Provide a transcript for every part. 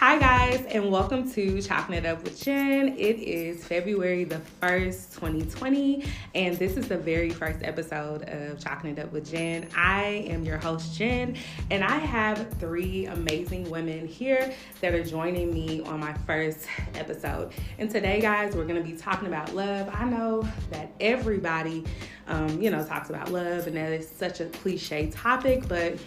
Hi, guys, and welcome to Chopping It Up with Jen. It is February the 1st, 2020, and this is the very first episode of Chopping It Up with Jen. I am your host, Jen, and I have three amazing women here that are joining me on my first episode. And today, guys, we're going to be talking about love. I know that everybody, um, you know, talks about love, and that is such a cliche topic, but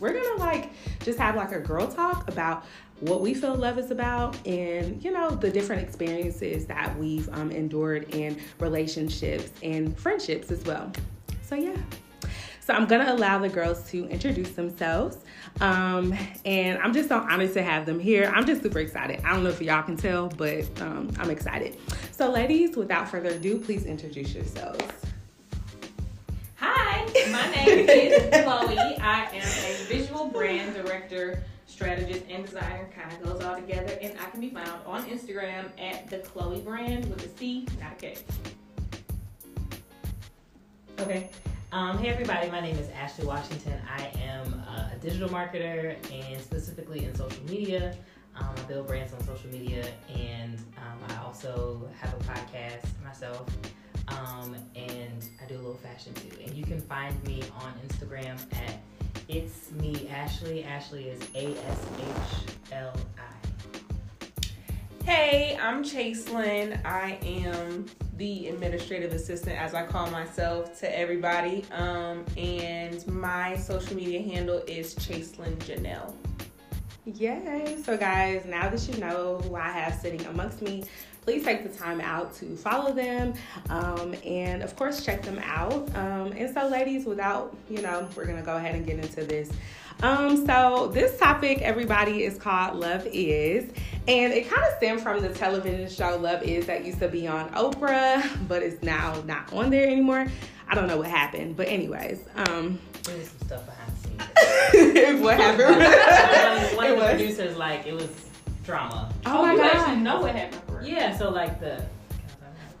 we're gonna like just have like a girl talk about what we feel love is about and you know the different experiences that we've um, endured in relationships and friendships as well. So yeah. So i'm gonna allow the girls to introduce themselves um, and i'm just so honored to have them here. I'm just super excited. I don't know if y'all can tell but um, i'm excited. So ladies without further ado please introduce yourselves. Hi, my name is Chloe. I am a visual brand director, strategist, and designer. Kind of goes all together, and I can be found on Instagram at the Chloe brand with a C, not a K. Okay. Um, hey everybody, my name is Ashley Washington. I am uh, a digital marketer and specifically in social media. Um, I build brands on social media and um, I also have a podcast myself. Um, and I do a little fashion too. And you can find me on Instagram at it's me Ashley. Ashley is A S H L I. Hey, I'm Chaselyn. I am the administrative assistant, as I call myself, to everybody. Um, and my social media handle is Chaselyn Janelle. Yay! So, guys, now that you know who I have sitting amongst me, please take the time out to follow them um, and, of course, check them out. Um, and so, ladies, without, you know, we're to go ahead and get into this. Um, so, this topic, everybody, is called Love Is. And it kind of stemmed from the television show Love Is that used to be on Oprah, but it's now not on there anymore. I don't know what happened. But, anyways, um, some stuff behind. what happened? one one It of the was. producers like it was drama. Oh my you God. actually know what happened. Yeah, so like the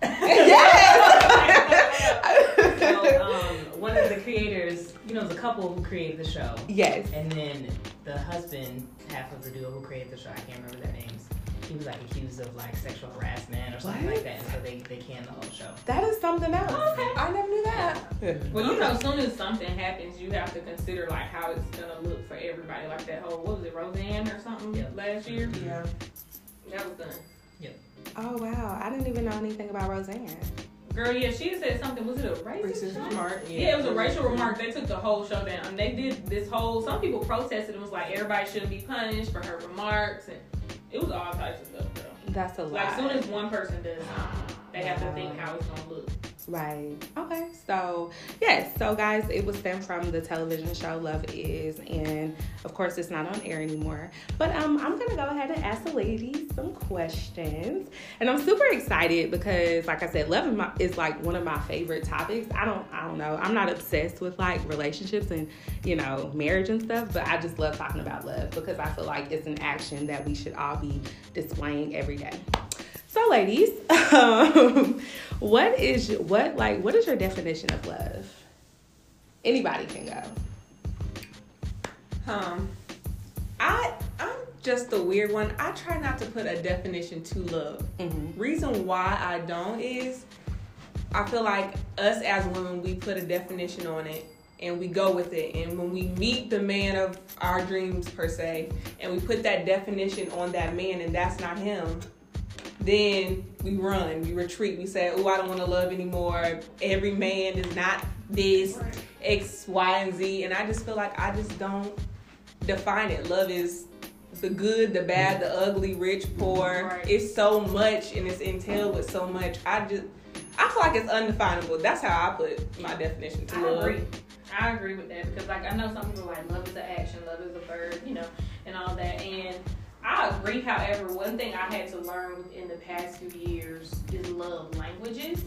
yes. so, um, one of the creators, you know, the couple who created the show, yes. and then the husband, half of the duo who created the show, I can't remember their names. He was like accused of like sexual harassment or something What? like that, and so they they canned the whole show. That is something else. Oh, okay. I never knew that. Well, you know, as soon as something happens, you have to consider like how it's gonna look for everybody. Like that whole what was it, Roseanne or something Yeah. last year? Yeah. That was done. Oh wow, I didn't even know anything about Roseanne. Girl, yeah, she said something. Was it a racist? Racist show? remark. Yeah, it was a racial remark. They took the whole show down. And they did this whole. Some people protested and was like, everybody shouldn't be punished for her remarks, and it was all types of stuff, girl. That's a lot. Like, as soon as one person does something, they have to think how it's gonna look. Right. Okay. So yes. So guys, it was stemmed from the television show Love Is, and of course, it's not on air anymore. But um, I'm gonna go ahead and ask the ladies some questions, and I'm super excited because, like I said, love is like one of my favorite topics. I don't, I don't know. I'm not obsessed with like relationships and you know marriage and stuff, but I just love talking about love because I feel like it's an action that we should all be displaying every day. So, ladies, um, what is what like what is your definition of love? Anybody can go. Um, I I'm just the weird one. I try not to put a definition to love. Mm-hmm. Reason why I don't is I feel like us as women we put a definition on it and we go with it. And when we meet the man of our dreams per se, and we put that definition on that man and that's not him, then we run, we retreat, we say, Oh, I don't want to love anymore. Every man is not this, X, Y, and Z. And I just feel like I just don't define it. Love is the good, the bad, the ugly, rich, poor. Right. It's so much and it's entailed with so much. I just I feel like it's undefinable. That's how I put my definition to I love. agree. I agree with that because, like, I know some people are like love is an action, love is a verb, you know, and all that. And I agree. However, one thing I had to learn within the past few years is love languages.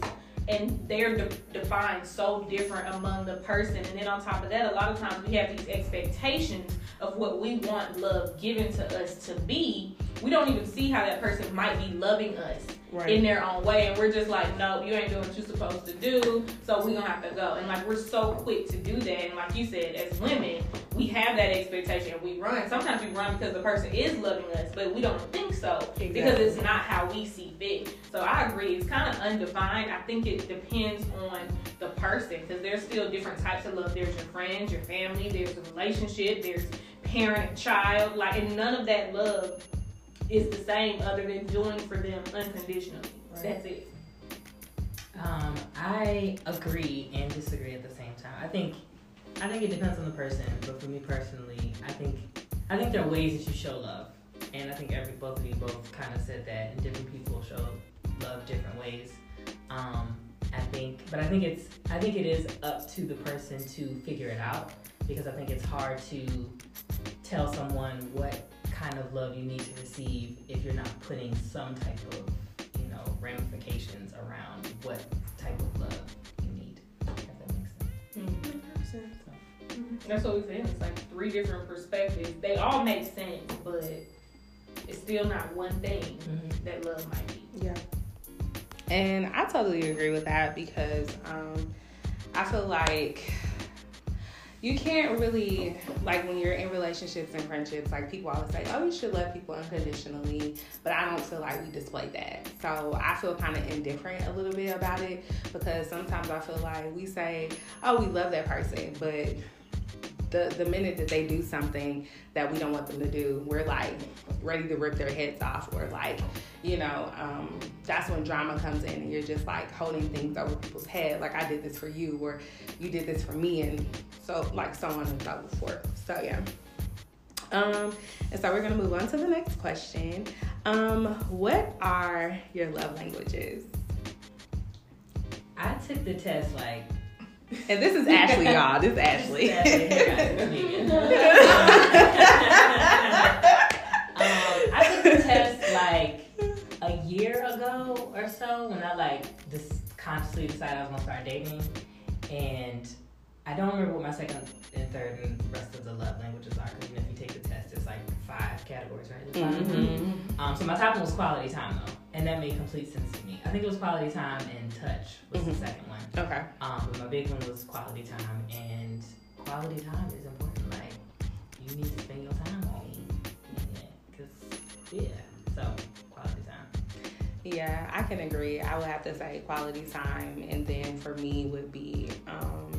And they're de- defined so different among the person. And then on top of that, a lot of times we have these expectations of what we want love given to us to be. We don't even see how that person might be loving us in their own way, and we're just like, no, you ain't doing what you're supposed to do, so we gonna have to go. And like we're so quick to do that, and like you said, as women, we have that expectation and we run. Sometimes we run because the person is loving us, but we don't think so Exactly. because it's not how we see fit. So I agree. It's kind of undefined. I think it depends on the person because there's still different types of love. There's your friends, your family, there's a relationship, there's parent, child. Like, and none of that love is the same other than doing for them unconditionally. Right. That's it. Um, I agree and disagree at the same time. I think I think it depends on the person, but for me personally, I think I think there are ways that you show love, and I think every both of you both kind of said that, and different people show love different ways. Um, I think, but I think it's I think it is up to the person to figure it out because I think it's hard to tell someone what kind of love you need to receive if you're not putting some type of you know ramifications around what type of love you need. If that makes sense. That's what we said. It's like three different perspectives. They all make sense, but it's still not one thing Mm-hmm. that love might be. Yeah. And I totally agree with that because um, I feel like you can't really like when you're in relationships and friendships like people always say oh you should love people unconditionally but i don't feel like we display that. So i feel kind of indifferent a little bit about it because sometimes i feel like we say oh we love that person but the, the minute that they do something that we don't want them to do, we're like ready to rip their heads off, or like, you know, um, that's when drama comes in and you're just like holding things over people's head. Like, I did this for you, or you did this for me, and so, like, so on and so forth. So, yeah. Um, and so we're gonna move on to the next question. Um, what are your love languages? I took the test like And this is Ashley, y'all. This is Ashley. um, I took the test like a year ago or so when I like just consciously decided I was gonna start dating, and I don't remember what my second and third and rest of the love languages are. Because you know, if you take the test, it's like five categories, right? There's five. Mhm. Um, so my top one was quality time though, and that made complete sense to me. I think it was quality time and touch was Mhm. the second one. Okay. Um, but my big one was quality time, and quality time is important. Like you need to spend your time on me, yeah, cause yeah. So quality time. Yeah, I can agree. I would have to say quality time, and then for me would be um,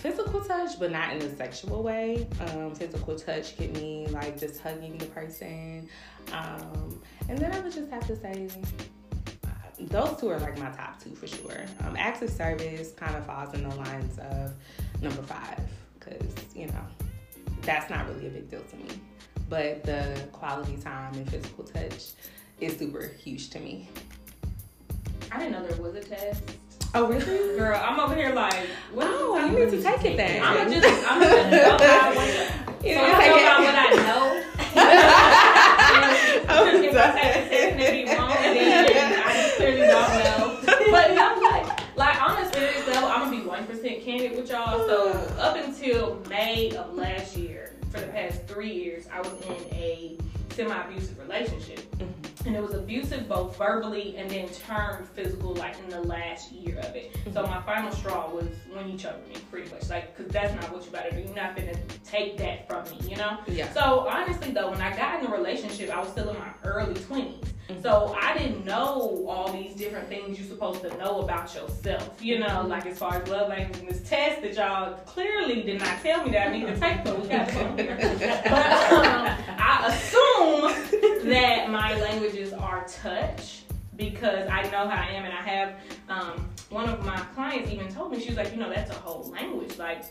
physical touch, but not in a sexual way. Um, physical touch could mean like just hugging the person, um, and then I would just have to say uh, those two are like my top two for sure. Um, acts of service kind of falls in the lines of number five because you know that's not really a big deal to me, but the quality time and physical touch is super huge to me. I didn't know there was a test. Oh really? Girl, I'm over here like, what Oh, this you need to take it then. I'm gonna just, I'm gonna go by what, You so I'm take gonna go by what I know. I'm if I take the test and be wrong, then I just clearly don't know. But no, like, like on a serious level, I'm gonna be one percent candid with y'all. So up until May of last year, for the past three years, I was in a semi-abusive relationship. And it was abusive both verbally and then turned physical like in the last year of it. So mm-hmm. my final straw was when you choked me, pretty much. Like, cause that's not what you gotta do. You're not gonna take that from me, you know? Yeah. So honestly though, when I got in a relationship, I was still in my early 20s. Mm-hmm. So I didn't know all these different things you're supposed to know about yourself. You know, mm-hmm. like as far as love language and this test that y'all clearly did not tell me that I need to take, but we got it. But um, I assume that my languages are touch because I know how I am and I have um, one of my clients even told me she was like you know that's a whole language like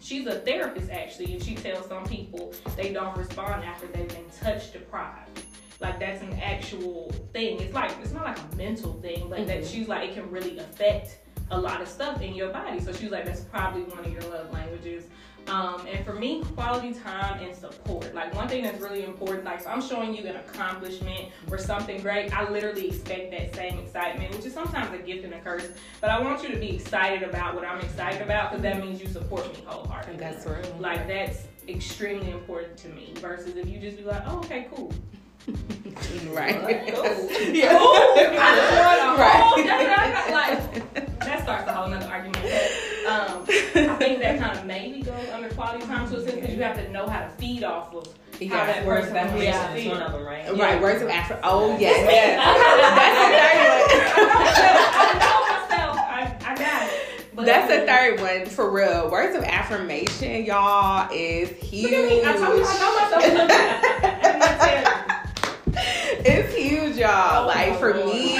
she's a therapist actually and she tells some people they don't respond after they've been touch deprived. Like that's an actual thing. It's like it's not like a mental thing but that Mhm. she's like it can really affect a lot of stuff in your body. So she was like that's probably one of your love languages um, and for me, quality time and support. Like one thing that's really important, like if I'm showing you an accomplishment or something great, I literally expect that same excitement, which is sometimes a gift and a curse. But I want you to be excited about what I'm excited about because that means you support me wholeheartedly. That's real. Like that's extremely important to me. Versus if you just be like, oh, okay, cool. right. Cool. Yeah. Cool. I just want a Right. whole- that's what I got, like that starts a whole nother argument. But, um, I think that kind of maybe goes under quality time to a sense because you have to know how to feed off of how that Words person of affirmation yeah. is one of them, right? Right, words of affirmation. Oh yes, I, know myself. I got it. But that's the third one. That's the third one for real. Words of affirmation, y'all, is huge. Look at me. I told you I know myself. it's huge, y'all. Oh, like for Lord. me,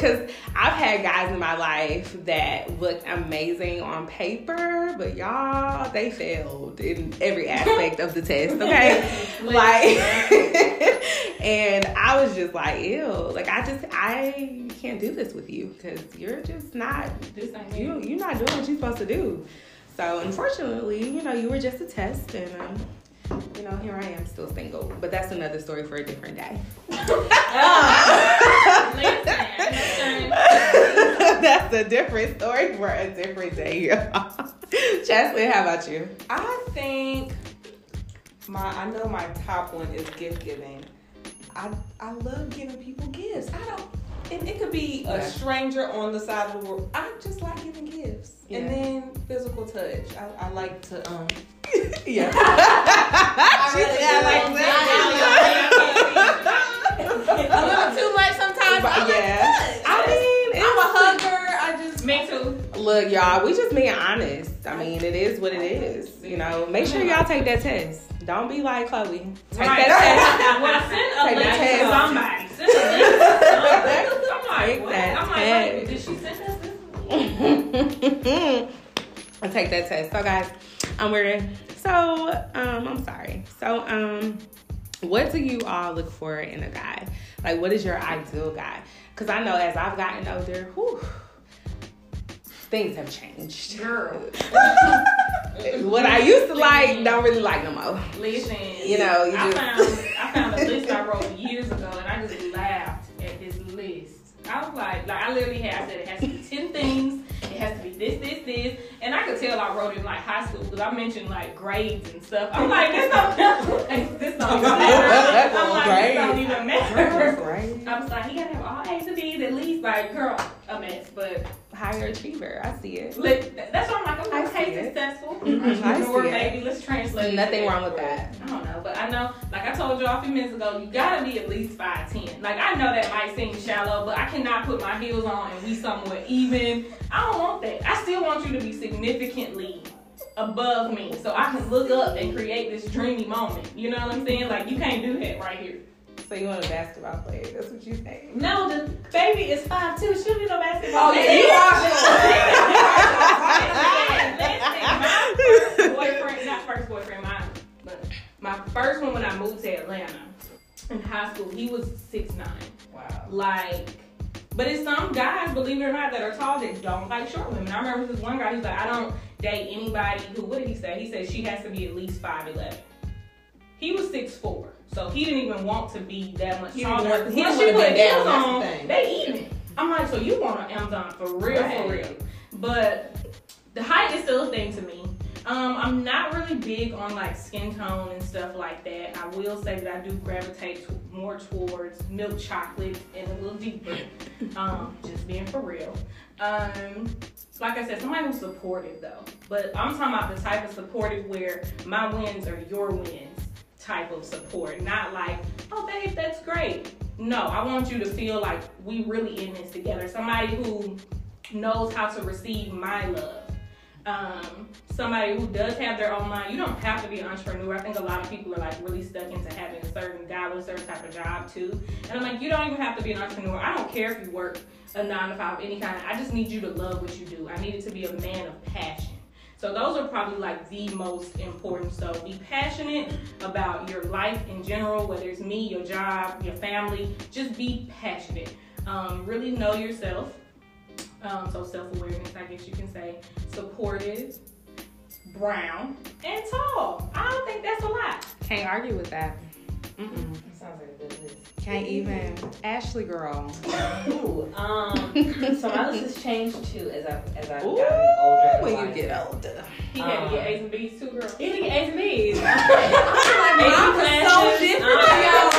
because I've had guys in my life that looked amazing on paper, but y'all, they failed in every aspect of the test. Okay, like, and I was just like, ew. Like I just, I can't do this with you because you're just not This you. you're not doing what you're supposed to do. So unfortunately, you know, you were just a test, and um, you know, here I am still single. But that's another story for a different day. That's a different story for a different day, y'all. How about you? I think my I know my top one is gift giving. I I love giving people gifts. I don't and it could be a stranger on the side of the world. I just like giving gifts. And then physical touch. I, I like to um Yeah. She said I like a little too much sometimes. But I like yeah. touch. I mean, I'm a hugger. I just Me too. Look, y'all, we just being honest. I mean, it is what it is. You know, make sure y'all take that test. Don't be like Chloe. Take Right. that Well, send a Take link that test. somebody. Send a link to somebody. I'm like, Take what? that I'm like, wait, did she send us this? I take that test. So, guys, I'm weird. So, um, I'm sorry. So, um, what do you all look for in a guy? Like, what is your ideal guy? Because I know as I've gotten older, whew, things have changed. Girl. What I used to like, don't really like no more. Listen, You know, you I just- found I found a list I wrote years ago, and I just laughed at this list. I was like, like I literally had I said it has to be ten things. It has to be this, this, this, and I could tell I wrote it in like high school because I mentioned like grades and stuff. I'm like, this don't this don't even matter. I'm like, this don't even matter. Right. I was like, he gotta have all A's and B's at least. Like, girl, a mess, but Higher achiever. I see it. Look, that's what I'm like. I I'm okay, see it. successful. Mhm, I Entrepreneur, see it. baby. Let's translate. it Nothing wrong with that. I don't know, but I know, like I told you all a few minutes ago, you gotta be at least five ten. Like I know that might seem shallow, but I cannot put my heels on and we somewhere even. I don't want that. I still want you to be significantly above me, so I can look up and create this dreamy moment. You know what I'm saying? Like you can't do that right here. So you want a basketball player? That's what you saying? No, the baby is five two. She'll be no basketball. Oh, yeah, in high school, he was six nine. Wow. Like, but it's some guys, believe it or not, that are tall that don't like short women. I remember this one guy, he's like, I don't date anybody who, what did he say? He said she has to be at least 5'11. He was six four, so he didn't even want to be that much He taller. want- he Once didn't put down, heels that's the on, thing. they even. I'm like, so you want an Amazon for real, Right. for real. But the height is still a thing to me. Um, I'm not really big on like skin tone and stuff like that. I will say that I do gravitate to, more towards milk chocolate and a little deeper. Um, just being for real. Um, like I said, somebody who's supportive though. But I'm talking about the type of supportive where my wins are your wins type of support. Not like, oh babe, that's great. No, I want you to feel like we really in this together. Somebody who knows how to receive my love. Um, somebody who does have their own mind. You don't have to be an entrepreneur. I think a lot of people are like really stuck into having a certain guy with a certain type of job too. And I'm like, you don't even have to be an entrepreneur. I don't care if you work a nine to five, any kind. I just need you to love what you do. I need it to be a man of passion. So those are probably like the most important. So be passionate about your life in general, whether it's me, your job, your family. Just be passionate. Um, really know yourself. Um, so self-awareness, I guess you can say. Supportive, brown, and tall. I don't think that's a lot. Can't argue with that. Mm-mm. That sounds like a good list. Can't even. Ashley girl. Ooh, um, so my list has changed too as I as I've Ooh, gotten older. when you get older. He had to Um, get A's and B's too, girl. He didn't get A's and B's. Mine was so different, y'all.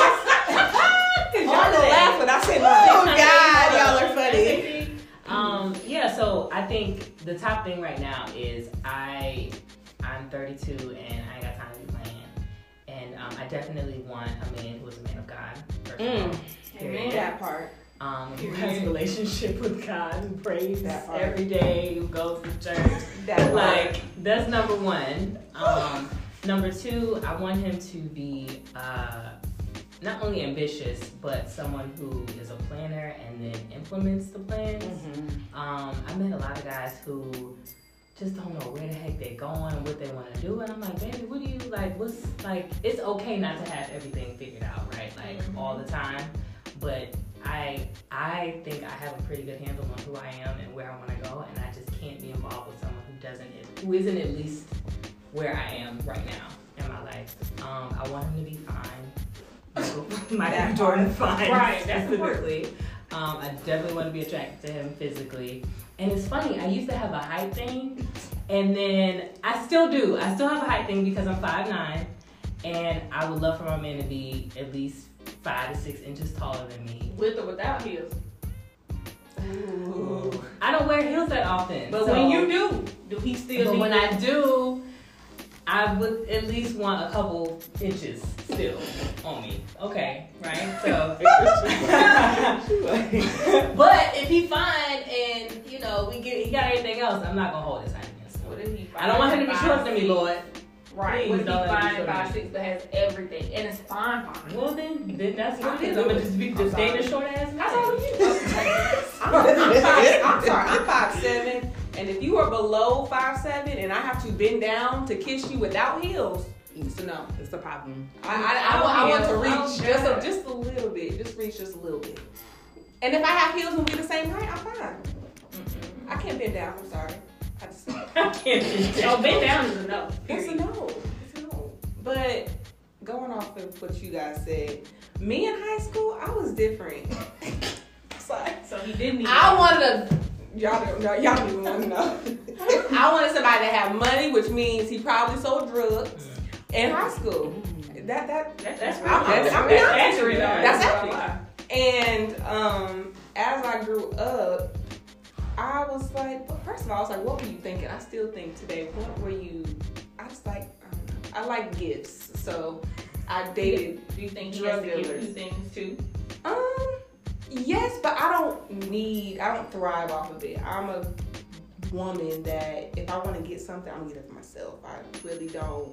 I think the top thing right now is I I'm 32 and I ain't got time to be playing. And um, I definitely want a man who is a man of God. First of all. Mm. Period. That part. Um, who has a relationship with God, who prays That part. every day, who goes to church. That like that's number one. Um, number two, I want him to be uh, not only ambitious, but someone who is a planner and then implements the plans. Mm-hmm. Um, I met a lot of guys who just don't know where the heck they're going, what they want to do, and I'm like, baby, what do you like? What's like? It's okay not to have everything figured out, right? Like Mhm. all the time, but I I think I have a pretty good handle on who I am and where I want to go, and I just can't be involved with someone who doesn't, who isn't at least where I am right now in my life. Um, I want him to be fine. Michael That Jordan fine. Right, that's specifically. Um, I definitely want to be attracted to him physically. And it's funny, I used to have a height thing, and then I still do. I still have a height thing because I'm 5'9", and I would love for my man to be at least five to six inches taller than me. With or without heels. Ooh. I don't wear heels that often. But so- when you do, do he still but when? I do, I would at least want a couple inches still on me. Okay, right? So, but if he fine and you know we get he got everything else, I'm not gonna hold his hand against him. What if he I don't want him to be five, shorter than me. Lord. Right. Please What if he don't let me fine five six but has everything and it's fine fine. Well then, then that's what I it is. can I'm gonna just be just dating a short ass That's all you. I'm, I'm, five, I'm sorry, I'm five seven, and if you are below five seven, and I have to bend down to kiss you without heels, it's a no. It's a problem. I, I, I, want, I want to reach just a, just a little bit, just reach just a little bit. And if I have heels and we the same height, I'm fine. I can't bend down. I'm sorry. I just, I can't do Oh, bend down is a no. it's a no. It's a no. But going off of what you guys said, me in high school, I was different. sorry. So he didn't need I wanted a y'all don't y'all, y'all don't even want to know. I wanted somebody to have money, which means he probably sold drugs in high school. That that That's, that's, I'm- that's, I'm that's, honest. accurate. That's That's accurate. a lie. and um as I grew up, I was like, well, first of all, I was like, what were you thinking? I still think today, what were you? I was like, I. I like gifts, so I dated Do you think he Drug has to give dealers. you things too? Um, yes, but I don't need, I don't thrive off of it. I'm a woman that if I want to get something, I'm gonna get it for myself. I really don't.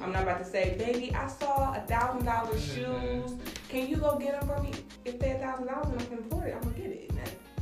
I'm not about to say, baby, I saw a thousand dollar shoes. Mm-hmm. Can you go get them for me? If they're a thousand dollars and I can afford it, I'm gonna get it.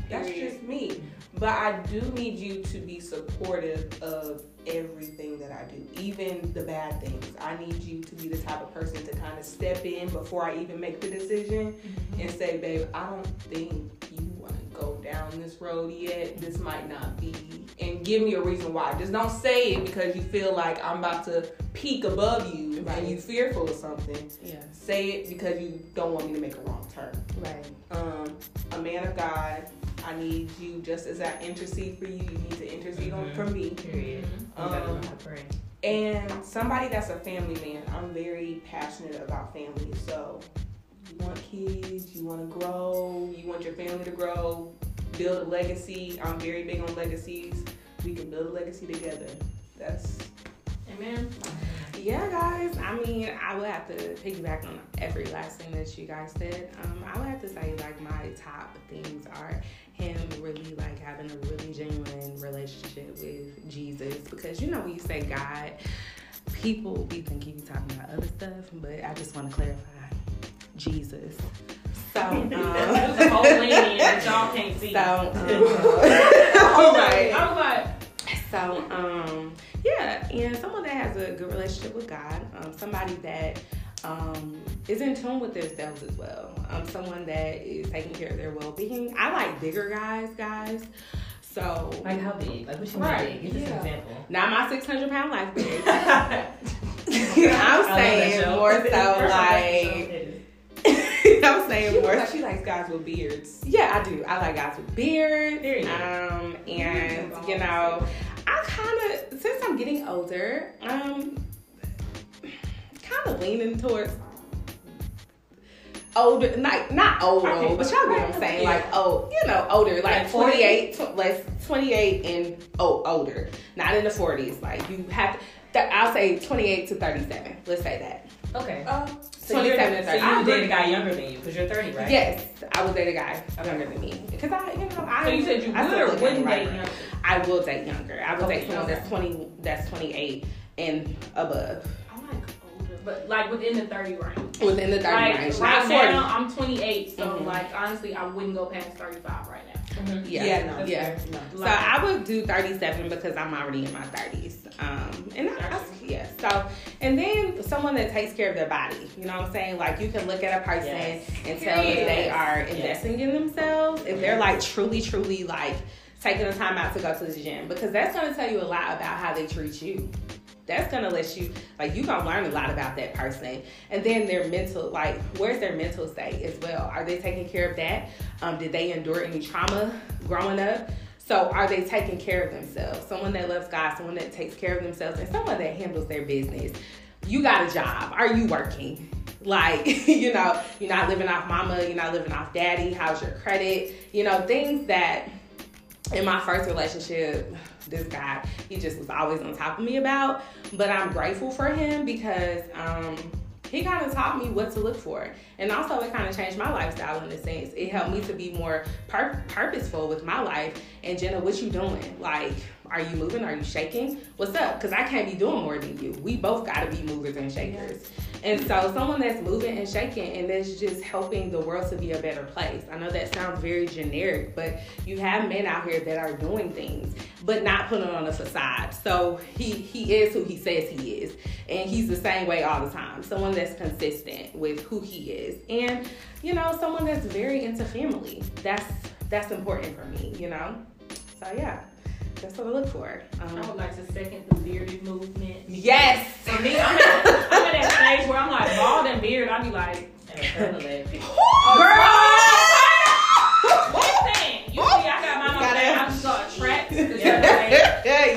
That- That's Period. just me. But I do need you to be supportive of everything that I do, even the bad things. I need you to be the type of person to kind of step in before I even make the decision mm-hmm. and say, babe, I don't think you want to go down this road yet. This might not be. And give me a reason why. Just don't say it because you feel like I'm about to peak above you and you fearful of something. Yes. Say it because you don't want me to make a wrong turn. Right. Um, a man of God, I need you just as I intercede for you, you need to intercede on Mhm. for me. Period. Mm-hmm. You gotta know Um, how to pray. And somebody that's a family man, I'm very passionate about family. So you want kids, you want to grow, you want your family to grow, build a legacy. I'm very big on legacies. We can build a legacy together. That's Amen. Yeah, guys. I mean, I would have to piggyback on every last thing that you guys said. Um, I would have to say, like, my top things are him really like having a really genuine relationship with Jesus, because you know when you say God, people be thinking you talking about other stuff, but I just want to clarify, Jesus. So, um, There's a whole lady that y'all can't see. so, um, All right. I was like, So, um, yeah, and someone that has a good relationship with God, um, somebody that um, is in tune with themselves as well, um, someone that is taking care of their well being. I like bigger guys, guys. So, Like how big? Like what you Right, mean big? Give us an example. not my 600 pound life big. I I'm saying more so of all, that like, show is- I'm saying looks more like she likes guys with beards. Yeah, I do. I like guys with beards. Period. Um, and you know, I kind of since I'm getting older, um, kind of leaning towards older, not not old, old, but y'all get what I'm saying. yeah. Like oh, you know, older, like Like 40? 48, tw- less 28 and oh, older, not in the 40s. Like you have, th- I'll say 28 to 37. Let's say that. Okay. Uh, So you're, 27 so you 30. would date a guy younger than you because you're 30, right? Yes, I would date a guy younger than me because I, you know, I. So you said you I would or wouldn't at date younger? I will date younger. I will Okay, date someone okay. that's 20, that's 28 and above, I like older, but like within the 30 range. within the 30 Like range, right now, I'm 28, so Mhm. like honestly, I wouldn't go past 35 right now. Mhm. Yeah, Yeah, no. yeah. no. So I would do 37 because I'm already in my 30s. Um, and I, I, yeah, so, and then someone that takes care of their body. You know what I'm saying? Like you can look at a person Yes. and tell if they are investing in themselves, if they're like truly, truly like taking the time out to go to the gym, because that's going to tell you a lot about how they treat you. That's gonna let you like you gonna learn a lot about that person, and then their mental like where's their mental state as well? Are they taking care of that? Um, did they endure any trauma growing up? So are they taking care of themselves? Someone that loves God, someone that takes care of themselves, and someone that handles their business. You got a job. Are you working? Like, you know, you're not living off mama, you're not living off daddy. How's your credit? You know, things that in my first relationship, this guy, he just was always on top of me about. But I'm grateful for him because um, he kind of taught me what to look for. And also, it kind of changed my lifestyle in a sense. It helped me to be more pur- purposeful with my life. And Jenna, what you doing? Like, are you moving? Are you shaking? What's up? Because I can't be doing more than you. We both got to be movers and shakers. And so, someone that's moving and shaking and that's just helping the world to be a better place. I know that sounds very generic, but you have men out here that are doing things, but not putting on a facade. So, he, he is who he says he is. And he's the same way all the time. Someone that's consistent with who he is. And, you know, someone that's very into family. That's that's important for me, you know? So, yeah, that's what I look for. I Um, would like to second the bearded movement. yes! For me, I'm at, I'm at that stage where I'm like bald and beard. I'd be like, And a curly leg. listen, you see, I got mine on Gotta- I'm just gonna attract the turtle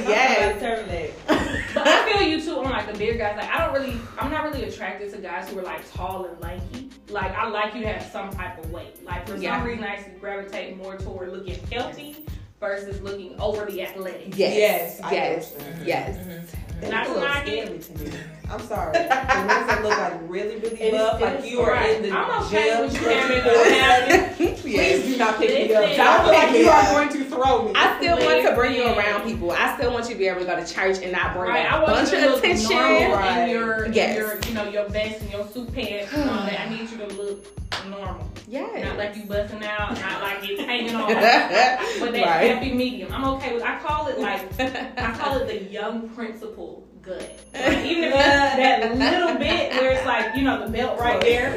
yes. Curly leg. But I feel you too on like the beard guys. Like I don't really, I'm not really attracted to guys who are like tall and lanky. Like I like you to have some type of weight. Like for Yeah. some reason, I used to gravitate more toward looking healthy versus looking overly athletic. Yes, Yes, I yes, understand. yes. Mm-hmm, mm-hmm. That's Not a little knocking. scary to me. I'm sorry. The ones that look like really, really It is- buff, like you are right. in the I'm okay gym. with you having a Please do not pick me up. Listen. I feel like you Yeah. are going to throw me. I still want to bring you around people. I still want you to be able to go to church and not bring Right, a I want bunch of attention. normal Right. in your, in Yes. your, you know, your vest and your suit pants and all that. I need you to look normal, Yeah. not like you busting out, not like it's hanging on, but that Right. happy medium. I'm okay with. I call it like I call it the young principal good. Like, even if it's that little bit where it's like you know the belt right there.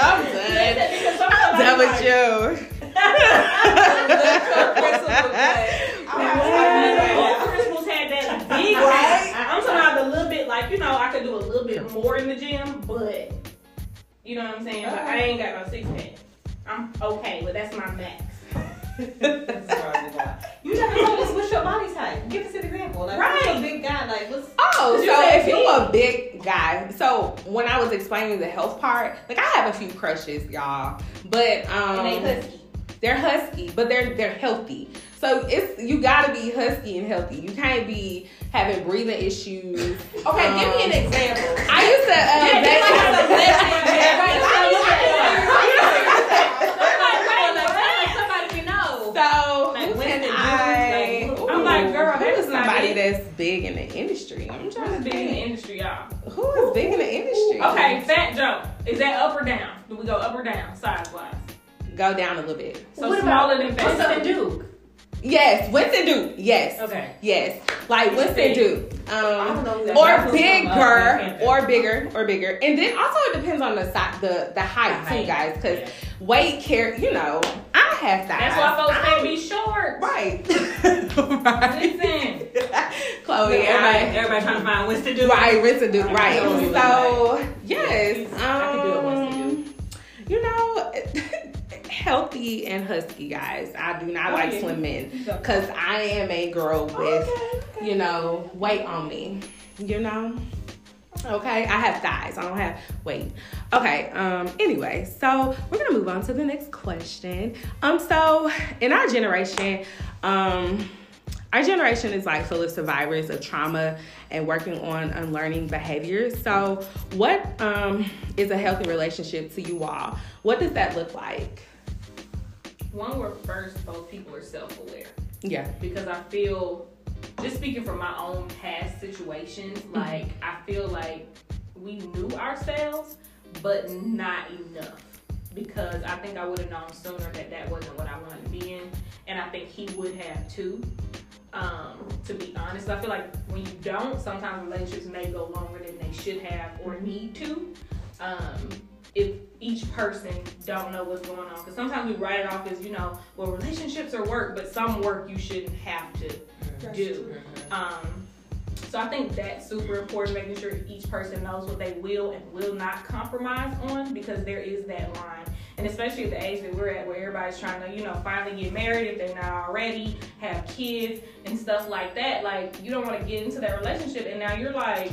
I'm done. Listen, because sometimes That was like, you. Christmas had that big Right? I'm talking about a little bit like you know I could do a little bit more in the gym, but you know what I'm saying. But I ain't got no six pack. I'm okay, but that's my max. You never told us what's your body type. Give us an example. Like, what's Right. a big guy? Like, what's Oh, so said if you big. a big guy, so when I was explaining the health part, like I have a few crushes, y'all, but um, And they husky. they're husky, but they're they're healthy. So it's you gotta be husky and healthy. You can't be having breathing issues. Okay, give me Um, an example. I used to uh, Yeah, date- like a celebrity. Everybody Everybody look at Somebody know. So Like, when can did you- I? like, I'm like, girl, who that is is not somebody big. that's big in the industry? I'm trying Who's to big in the industry, y'all? Who is big in the industry? Okay, Fat Joe. Is that up or down? Do we go up or down, size wise? go down a little bit. So What smaller about than Fat Winston Joe. Duke? Yes, Winston Duke. Yes, Okay. yes, like Winston. Duke. Um, don't know who that or That's what's from, Black bigger, or bigger, or bigger, and then also it depends on the size, the the height, The too, height, guys. Because yeah. weight care, you know, I have that. That's why folks can't be short. right. right. Listen. Chloe, everybody, I, everybody trying to find Winston Duke. right, Winston Duke, I right. So yes, I could do it, Winston um, You know, healthy and husky guys. I do not Oh, like slim men because I am a girl with, you know, weight on me. You know. Okay, I have thighs. I don't have weight. Okay. Um. Anyway, so we're gonna move on to the next question. Um. So in our generation, um, our generation is like full of survivors of trauma and working on unlearning behaviors. So, what um is a healthy relationship to you all? What does that look like? One where first both people are self-aware. Yeah. because I feel, just speaking from my own past situations, like I feel like we knew ourselves, but not enough. Because I think I would have known sooner that that wasn't what I wanted to be in, and I think he would have too. Um, to be honest, I feel like when you don't, sometimes relationships may go longer than they should have or need to. Um, if each person don't know what's going on, because sometimes we write it off as you know, well, relationships are work, but some work you shouldn't have to do. Um, so I think that's super important, making sure each person knows what they will and will not compromise on, because there is that line. And especially at the age that we're at, where everybody's trying to, you know, finally get married if they're not already, have kids and stuff like that. Like, you don't want to get into that relationship, and now you're like,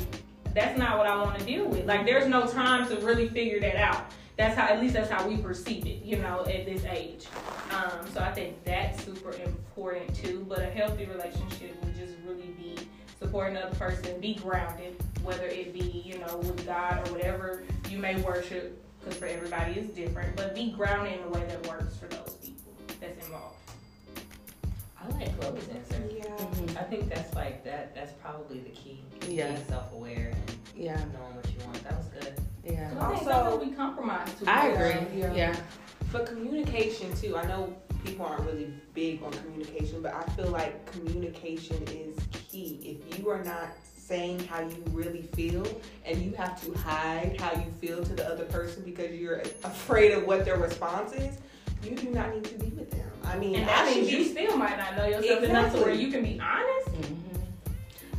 that's not what I want to deal with. Like, there's no time to really figure that out. That's how, at least that's how we perceive it, you know, at this age. Um, so I think that's super important too. But a healthy relationship would just really be supporting the other person, be grounded, whether it be, you know, with God or whatever you may worship, because for everybody it's different, but be grounded in a way that works for those people that's involved. I like Chloe's answer. Yeah. I think that's like that. That's probably the key. Yeah. Being self-aware and Yeah. knowing what you want. That was good. Yeah. So I think Also- sometimes we compromise too. I agree. Yeah. Yeah. But communication too. I know people aren't really big on communication, but I feel like communication is key. If you are not saying how you really feel and you have to hide how you feel to the other person because you're afraid of what their response is, you do not need to be with them. I mean, And that that means should you still might not know yourself enough to where you can be honest. Mhm.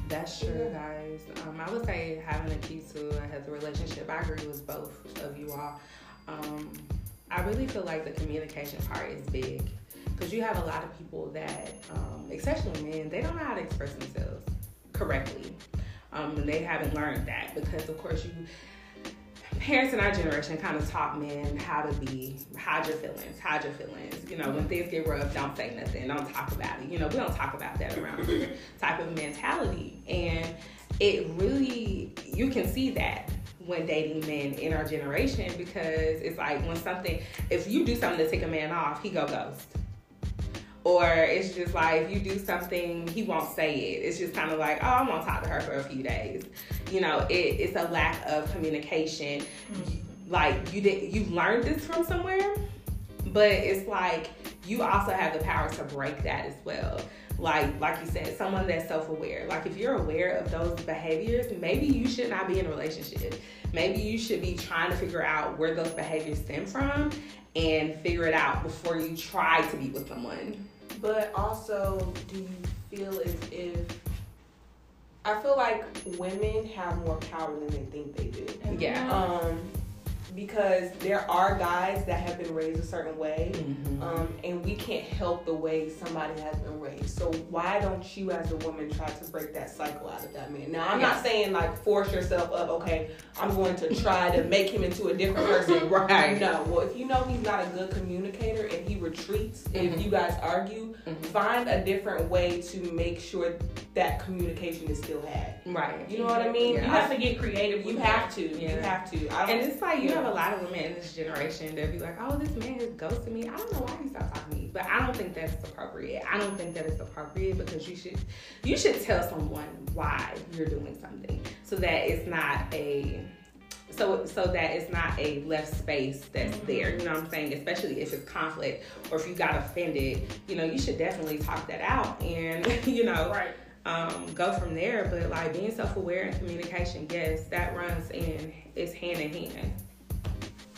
That's true, guys. Um, I would say having a key to a healthy relationship. I agree with both of you all. Um, I really feel like the communication part is big because you have a lot of people that, um, especially men, they don't know how to express themselves correctly. Um, and they haven't learned that because, of course, you parents in our generation kind of taught men how to be hide your feelings, hide your feelings. You know, when mm-hmm. things get rough, don't say nothing, don't talk about it. You know, we don't talk about that around here type of mentality. And it really you can see that when dating men in our generation because it's like when something if you do something to take a man off, he go ghost. Or it's just like if you do something, he won't say it. It's just kind of like, oh, I'm gonna talk to her for a few days. You know, it, it's a lack of communication. Mm-hmm. Like you did, you learned this from somewhere, but it's like you also have the power to break that as well. Like, like you said, someone that's self-aware. Like, if you're aware of those behaviors, maybe you should not be in a relationship. Maybe you should be trying to figure out where those behaviors stem from and figure it out before you try to be with someone. But also, do you feel as if I feel like women have more power than they think they do. Yeah. Um, because there are guys that have been raised a certain way, Mm-hmm. um, and we can't help the way somebody has been raised. So why don't you, as a woman, try to break that cycle out of that man? Now, I'm not saying like force yourself up. Okay, I'm going to try to make him into a different person. Right. No. Well, if you know he's not a good communicator and he retreats if Mhm. you guys argue, Mhm. find a different way to make sure that communication is still had. Right. You know what I mean? Yeah. You have to get creative. You have to. You have to. I And don't, it's like you Yeah. Have a lot of women in this generation that be like, "Oh, this man has ghosted me. I don't know why he stopped talking to me." But I don't think that's appropriate. I don't think that it's appropriate because you should you should tell someone why you're doing something so that it's not a so so that it's not a left space that's there. You know what I'm saying? Especially if it's conflict or if you got offended, you know, you should definitely talk that out and you know Right. um, go from there. But like being self aware and communication, yes, that runs in it's hand in hand.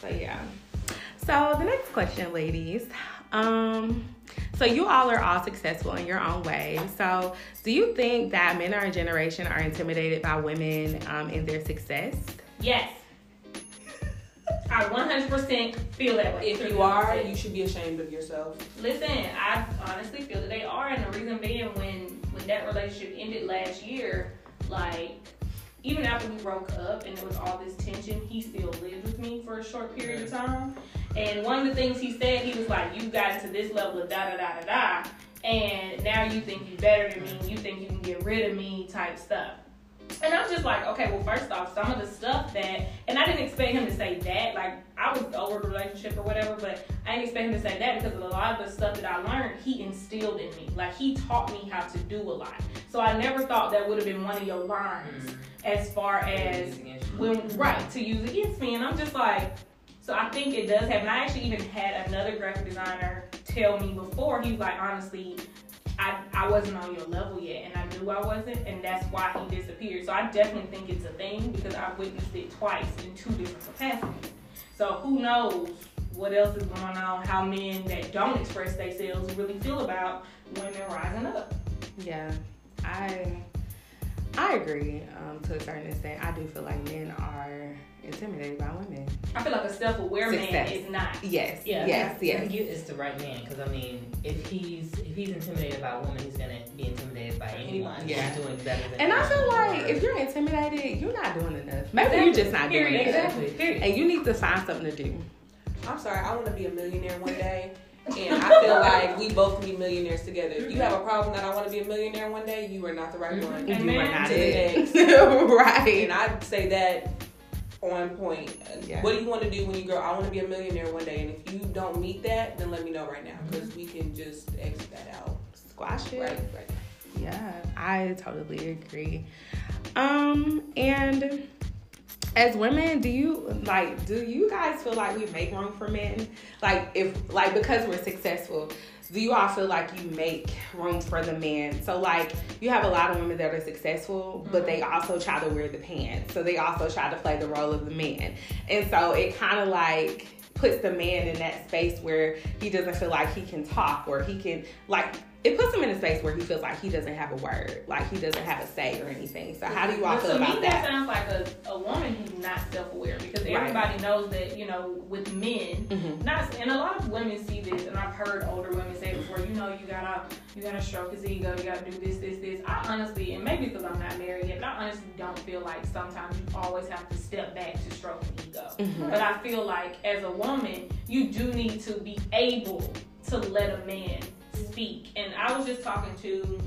So yeah. So the next question, ladies. Um, so you all are all successful in your own way. So do you think that men our generation are intimidated by women um, in their success? Yes. I 100% feel that way. if you are, you should be ashamed of yourself. Listen, I honestly feel that they are, and the reason being when when that relationship ended last year, like even after we broke up and there was all this tension, he still lived with me for a short period of time. And one of the things he said, he was like, "You got to this level of da da da da da, and now you think you're better than me. You think you can get rid of me, type stuff." And I'm just like, okay, well, first off, some of the stuff that, and I didn't expect him to say that. Like, I was over the relationship or whatever, but I didn't expect him to say that because of a lot of the stuff that I learned, he instilled in me. Like, he taught me how to do a lot. So I never thought that would have been one of your lines Mm-hmm. as far as when right to use against me. And I'm just like, so I think it does happen. I actually even had another graphic designer tell me before. He was like, honestly, I, I wasn't on your level yet, and I knew I wasn't, and that's why he disappeared. So I definitely think it's a thing because I witnessed it twice in two different capacities. So who knows what else is going on? How men that don't express themselves really feel about women rising up. Yeah, I I agree um, to a certain extent. I do feel like men are intimidated by women. I feel like a self-aware man is not. Yes, Yeah, yes, I yes. think it is the right man because I mean, if he's if he's intimidated by a woman, he's gonna be intimidated by anyone. Yeah. who's doing better than. And I feel like or- if you're intimidated, you're not doing enough. Maybe you're just not doing Period. enough. exactly, period. And you need to find something to do. I'm sorry, I want to be a millionaire one day. And I feel like we both can be millionaires together. If you have a problem that I want to be a millionaire one day, you are not the right Mhm. one. You Amen. are not To the it. And. I'd say that on point. Yeah. What do you want to do when you grow? I want to be a millionaire one day. And if you don't meet that, then let me know right now because we can just exit that out. Squash it. Right, right. Yeah, I totally agree. Um, and as women, do you like do you guys feel like we make room for men? Like if like because we're successful, do you all feel like you make room for the men? So like you have a lot of women that are successful, but they mm-hmm. also try to wear the pants. So they also try to play the role of the man. And so it kind of like puts the man in that space where he doesn't feel like he can talk or he can like it puts him in a space where he feels like he doesn't have a word, like he doesn't have a say or anything. So how do you all But feel to me, about that that? sounds like a, a woman who's not self-aware because Right. everybody knows that you know with men, Mhm. not and a lot of women see this, and I've heard older women say before. You know, you gotta you gotta stroke his ego, you gotta do this, this, this. I honestly, and maybe because I'm not married yet, but I honestly don't feel like sometimes you always have to step back to stroke an ego. Mhm. But I feel like as a woman, you do need to be able to let a man speak. And I was just talking to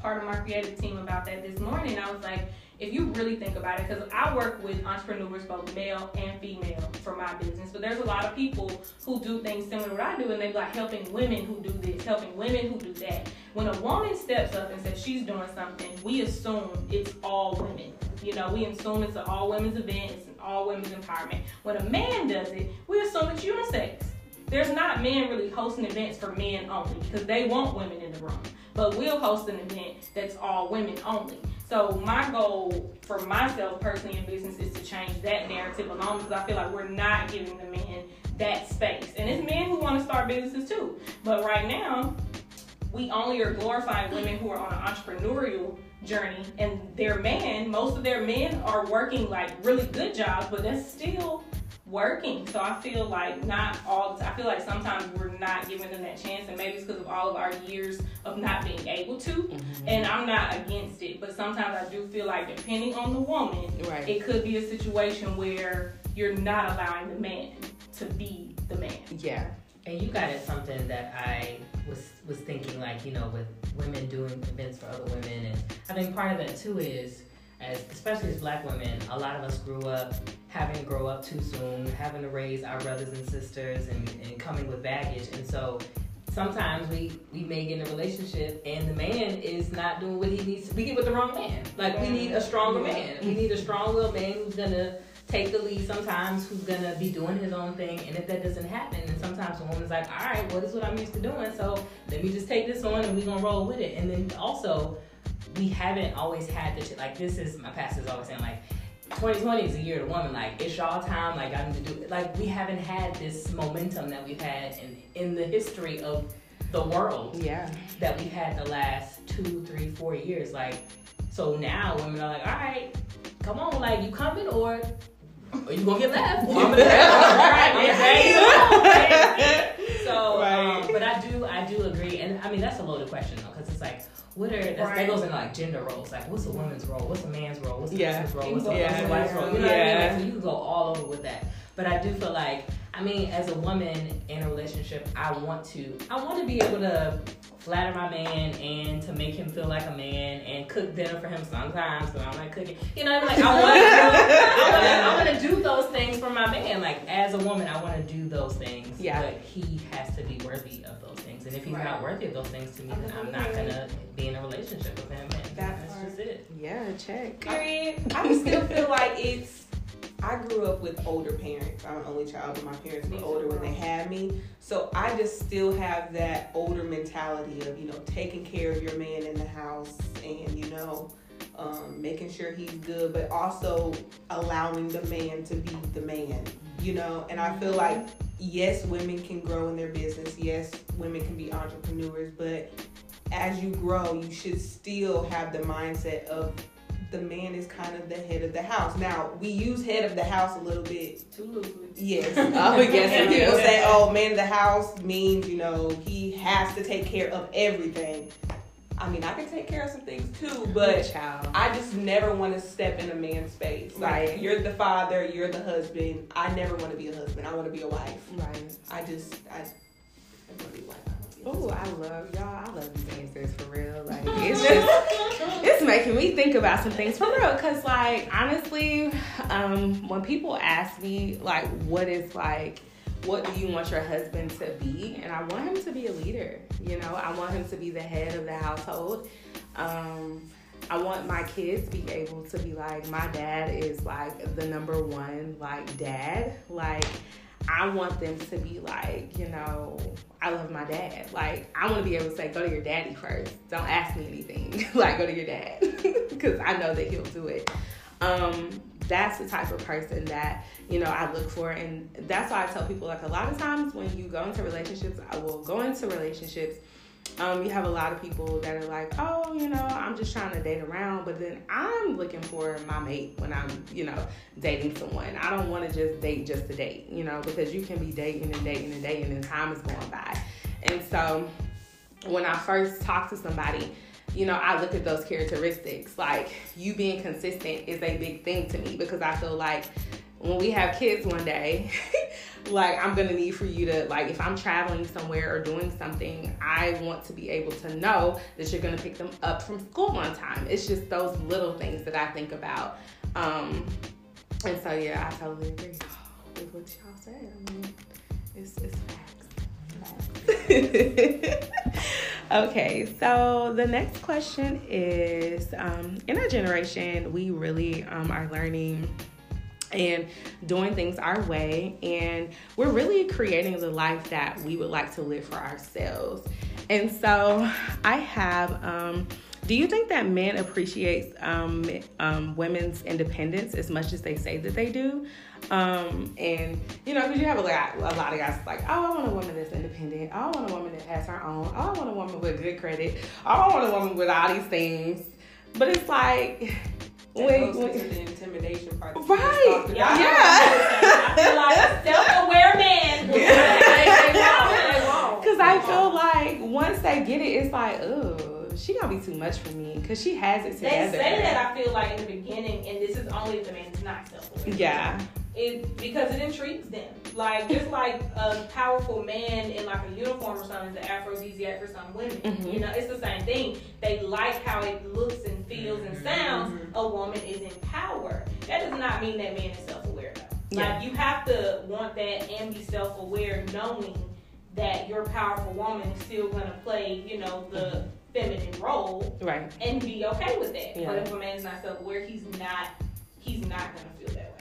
part of my creative team about that this morning. I was like, if you really think about it, because I work with entrepreneurs, both male and female, for my business. But there's a lot of people who do things similar to what I do, and they're like helping women who do this, helping women who do that. When a woman steps up and says she's doing something, we assume it's all women. You know, we assume it's an all women's event, it's an all women's empowerment. When a man does it, we assume it's unisex. There's not men really hosting events for men only because they want women in the room. But we'll host an event that's all women only. So my goal for myself personally in business is to change that narrative alone because I feel like we're not giving the men that space. And it's men who want to start businesses too. But right now, we only are glorifying women who are on an entrepreneurial journey and their men, most of their men are working like really good jobs, but that's still working. So I feel like not all the time. I feel like sometimes we're not giving them that chance, and maybe it's because of all of our years of not being able to. Mm-hmm. And I'm not against it, but sometimes I do feel like depending on the woman, Right. it could be a situation where you're not allowing the man to be the man. Yeah. And you got at something that I was was thinking, like you know, with women doing events for other women, and I think part of that too is, as especially as Black women, a lot of us grew up having to grow up too soon, having to raise our brothers and sisters, and, and coming with baggage, and so sometimes we we may get in a relationship and the man is not doing what he needs. to We get with the wrong man. Like we need a stronger man. We need a strong-willed man who's gonna take the lead sometimes who's gonna be doing his own thing and if that doesn't happen then sometimes a woman's like all right well this is what i'm used to doing so let me just take this on and we're gonna roll with it and then also we haven't always had this like this is my pastor's always saying like 2020 is a year of the woman like it's y'all time like i need to do like we haven't had this momentum that we've had in in the history of the world Yeah. that we've had the last two, three, four years. Like, so now women are like, all right, come on, like you coming or or you gonna get left? Or I'm gonna So, um, Right. but I do, I do agree, and I mean that's a loaded question though, because it's like, what are that's, Right. that goes into like gender roles. Like what's a woman's role? What's a man's role? What's a Yeah. husband's role? What's a, Yeah. wife's role? You know what I mean? Like, so you can go all over with that. But I do feel like I mean, as a woman in a relationship, I want to I want to be able to flatter my man and to make him feel like a man and cook dinner for him sometimes when I'm not cooking. You know, like I want things for my man. Like as a woman, I want to do those things. Yeah. But he has to be worthy of those things. And if he's Right. not worthy of those things to me, then I'm not gonna be in a relationship with him. And That that's part. just it. Yeah, check. Period. I still feel like it's. I grew up with older parents. I'm an only child, but my parents were older when they had me. So I just still have that older mentality of, you know, taking care of your man in the house and, you know, um, making sure he's good, but also allowing the man to be the man, you know? And I feel like, yes, women can grow in their business. Yes, women can be entrepreneurs, but as you grow, you should still have the mindset of the man is kind of the head of the house. Now, we use head of the house a little bit Too loosely. Yes. Oh, yes, people say, "Oh, man of the house means you know he has to take care of everything." I mean, I can take care of some things too, but child. I just never want to step in a man's space. Like Right. you're the father, you're the husband. I never want to be a husband. I want to be a wife. Right. I just, I, I want to be a wife. I wanna be a Oh. I love y'all. I love these answers for real. Like it's just it's making me think about some things for real. Cause like honestly, um, when people ask me like what is like what do you want your husband to be? And I want him to be a leader. You know, I want him to be the head of the household. Um, I want my kids to be able to be like, my dad is like the number one like dad. Like I want them to be like, you know, I love my dad. Like, I want to be able to say, go to your daddy first. Don't ask me anything. like, go to your dad. Because I know that he'll do it. Um, that's the type of person that, you know, I look for. And that's why I tell people, like, a lot of times when you go into relationships, I will go into relationships. Um, you have a lot of people that are like, oh, you know, I'm just trying to date around, but then I'm looking for my mate when I'm, you know, dating someone. I don't want to just date just to date, you know, because you can be dating and dating and dating and time is going by. And so when I first talk to somebody, you know, I look at those characteristics. Like you being consistent is a big thing to me because I feel like when we have kids one day, like I'm gonna need for you to like if I'm traveling somewhere or doing something, I want to be able to know that you're gonna pick them up from school on time. It's just those little things that I think about. Um, and so yeah, I totally agree with what y'all said. I mean, it's it's facts. okay, so the next question is um, in our generation, we really um, are learning and doing things our way, and we're really creating the life that we would like to live for ourselves. And so, I have. Um, do you think that men appreciate um, um, women's independence as much as they say that they do? Um, and you know, because you have a lot, a lot of guys like, oh, I want a woman that's independent. Oh, I want a woman that has her own. Oh, I want a woman with good credit. Oh, I want a woman with all these things. But it's like, That when, goes when- into the intimidation part. that you Right. just. Yeah. I feel like self-aware man. will Yeah. say they wrong, they wrong. Because I feel like once they get it, it's like, oh, she gonna be too much for me because she has it together. They say that I feel like in the beginning, and this is only if the man is not self-aware. Yeah, it because it intrigues them. Like just like a powerful man in like a uniform or something is an aphrodisiac for some women. Mhm. You know, it's the same thing. They like how it looks and feels and sounds. Mhm. A woman is in power. That does not mean that man is self-aware though. Yeah. Like you have to want that and be self-aware, knowing that your powerful woman is still gonna play, you know, the feminine role right. and be okay with that. Yeah. But if a man is not self-aware, he's not he's not gonna feel that way.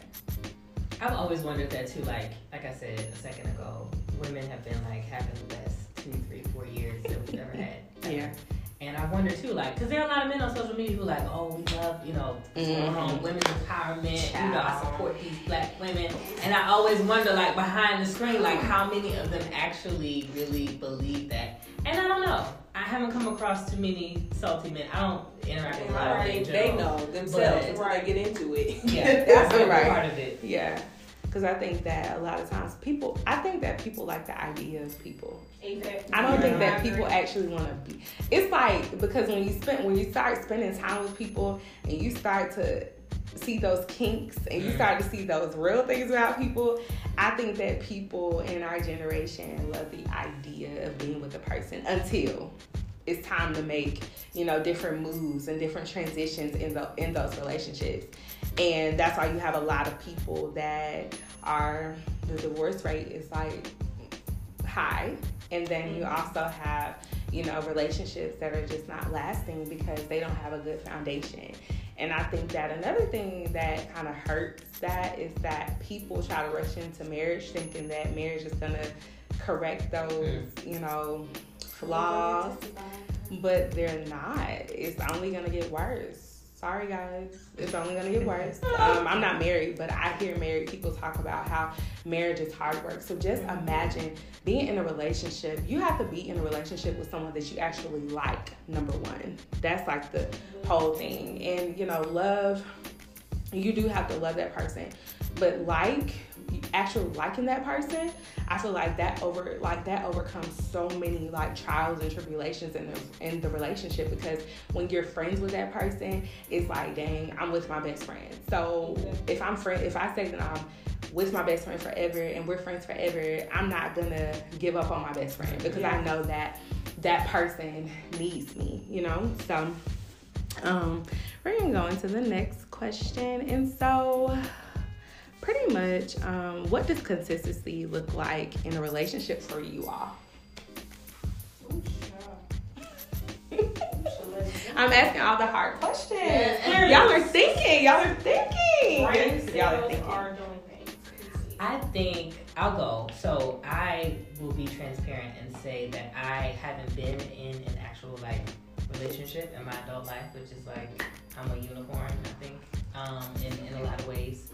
I've always wondered that too. Like, like I said a second ago, women have been like having the best two, three, four years that we've ever had. ever. Yeah. And I wonder too, like, because there are a lot of men on social media who like, oh, we love, you know, on, Mhm. women's empowerment. You know, I support these black women. And I always wonder, like, behind the screen, like, how many of them actually really believe that? And I don't know. I haven't come across too many salty men. I don't interact with a lot of men. They, they know themselves But- until they get into it. Yeah, That's that's right. part of it. Yeah. because I think that a lot of times people, I think that people like the idea of people. Exactly. I don't think that people actually want to be. It's like because when you spend when you start spending time with people and you start to see those kinks and you Mhm. start to see those real things about people, I think that people in our generation love the idea of being with a person until it's time to make you know different moves and different transitions in the in those relationships. And that's why you have a lot of people that are the divorce rate is like high. And then you also have you know relationships that are just not lasting because they don't have a good foundation and i think that another thing that kind of hurts that is that people try to rush into marriage thinking that marriage is going to correct those mm. you know flaws but they're not. It's only gonna get worse. Sorry, guys. It's only gonna get worse. Um, I'm not married, but I hear married people talk about how marriage is hard work. So just imagine being in a relationship. You have to be in a relationship with someone that you actually like. Number one, that's like the whole thing. And you know, love. You do have to love that person, but like actually liking that person I feel like that over like that overcomes so many like trials and tribulations in the in the relationship because when you're friends with that person, it's like dang, I'm with my best friend. So if I'm friend if I say that I'm with my best friend forever and we're friends forever, I'm not gonna give up on my best friend because I know that that person needs me, you know? So um we're gonna go into the next question and so pretty much um, what does consistency look like in a relationship for you all Ooh, child. So let's do i'm asking all the hard questions Yeah. y'all are thinking y'all are thinking Brain y'all are thinking are. I think I'll go. So I will be transparent and say that I haven't been in an actual like relationship in my adult life, which is like I'm a unicorn, I think, um, in, in a lot of ways.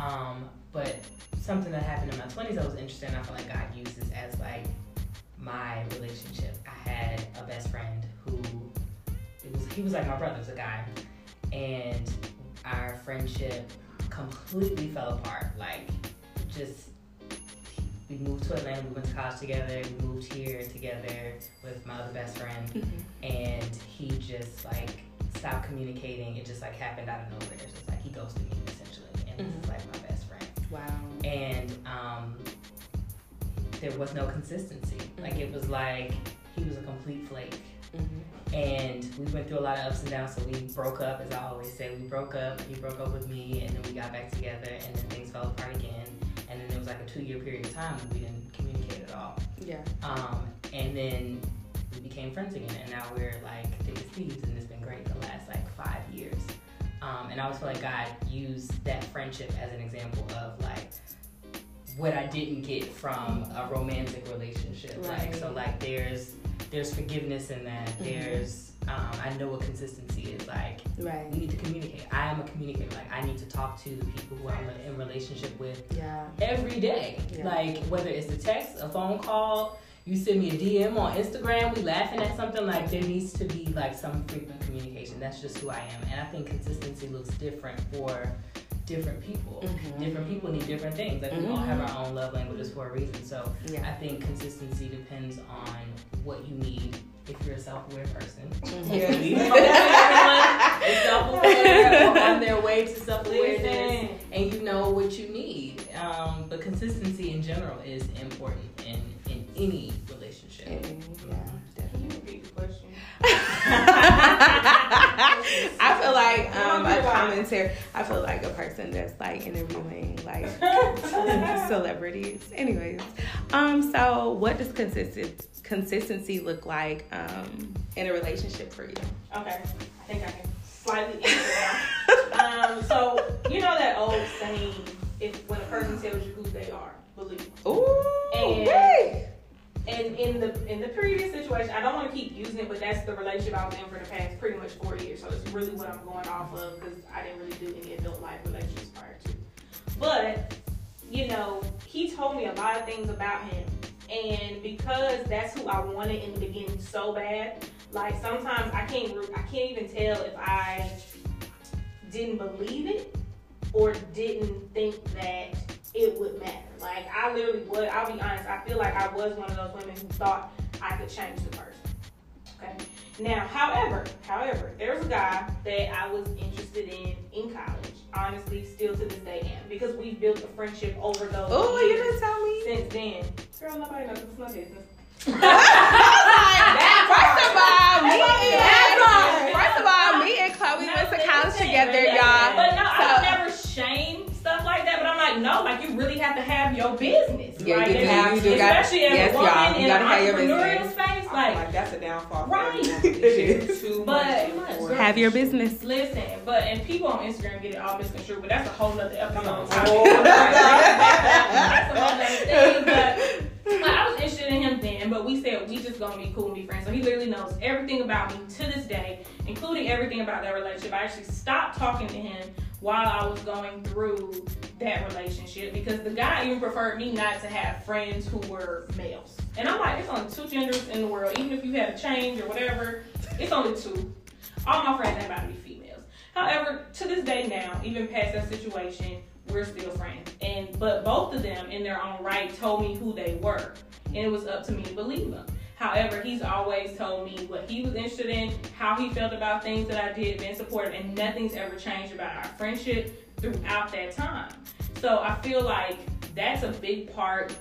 Um, but something that happened in my 20s that was interesting, I feel like God used this as like my relationship. I had a best friend who it was he was like my brother's a guy, and our friendship completely fell apart. Like just we moved to Atlanta, we went to college together, we moved here together with my other best friend, Mhm. and he just like stopped communicating. It just like happened out of nowhere. It's just like he ghosted me essentially, Mhm. he's like my best friend. wow And um, there was no consistency. Like it was like he was a complete flake. Mhm. And we went through a lot of ups and downs, so we broke up, as I always say. We broke up, he broke up with me, and then we got back together, and then things fell apart again. And then there was like a two year period of time we didn't communicate at all. yeah Um, and then we became friends again, and now we're like thick as thieves, and it's been great the last like five years. Um, and I always feel like God used that friendship as an example of like what I didn't get from a romantic relationship. Like so, like there's there's forgiveness in that. Mhm. There's um, I know what consistency is like. right We need to communicate. I am a communicator. Like I need to talk to the people who I'm in relationship with yeah every day. Yeah. Like whether it's a text, a phone call, you send me a DM on Instagram, we laughing at something, like there needs to be like some frequent communication. That's just who I am. And I think consistency looks different for different people. Mhm. Different people need different things. Like we all have our own love languages for a reason. So yeah I think consistency depends on what you need if you're a self-aware person. Mhm. Everyone self-aware or on their way to self-awareness and you know what you need. Um, but consistency in general is important in, in any relationship. yeah Can you repeat the question? I feel like um, a commentary. I feel like a person that's like interviewing like celebrities. Anyways, um, so what does consistent consistency look like um in a relationship for you? Okay, I think I can slightly that. um, so you know that old saying, if when a person tells you who they are, believe. Ooh, And- yay. And in the in the previous situation, I don't want to keep using it, but that's the relationship I was in for the past pretty much four years. So it's really what I'm going off of because I didn't really do any adult life relationships prior to. But you know, he told me a lot of things about him, and because that's who I wanted in the beginning so bad, like sometimes I can't I can't even tell if I didn't believe it or didn't think that it would matter. Like I literally would. I'll be honest. I feel like I was one of those women who thought I could change the person. Okay. Now, however, however, there's a guy that I was interested in in college. Honestly, still to this day am because we built a friendship over those. Oh, you didn't tell me. Since then, girl, nobody knows it's my business. First of all, me and first of all, me and Chloe went to college together, y'all. But no, I So- never shame stuff like that. But I'm like, no, like you really have to have your business. Yeah, like, you do. and You do got- Especially as yes, a woman y'all. In gotta an have your entrepreneurial business. space, I like. like that's a downfall. Right. It is. Too But- much. Too much. for- Have your business. Listen, but and people on Instagram get it all misconstrued, but that's a whole nother episode. Come on. that's a whole nother thing. But like, I was interested in him then, but we said we just gonna be cool and be friends. So he literally knows everything about me to this day, including everything about that relationship. I actually stopped talking to him while I was going through that relationship because the guy even preferred me not to have friends who were males. And I'm like, it's only two genders in the world. Even if you had a change or whatever, it's only two. All my friends about to be females. However, to this day now, even past that situation, we're still friends. And but both of them, in their own right, told me who they were, and it was up to me to believe them. However, he's always told me what he was interested in, how he felt about things that I did, been supportive, and nothing's ever changed about our friendship throughout that time. So I feel like that's a big part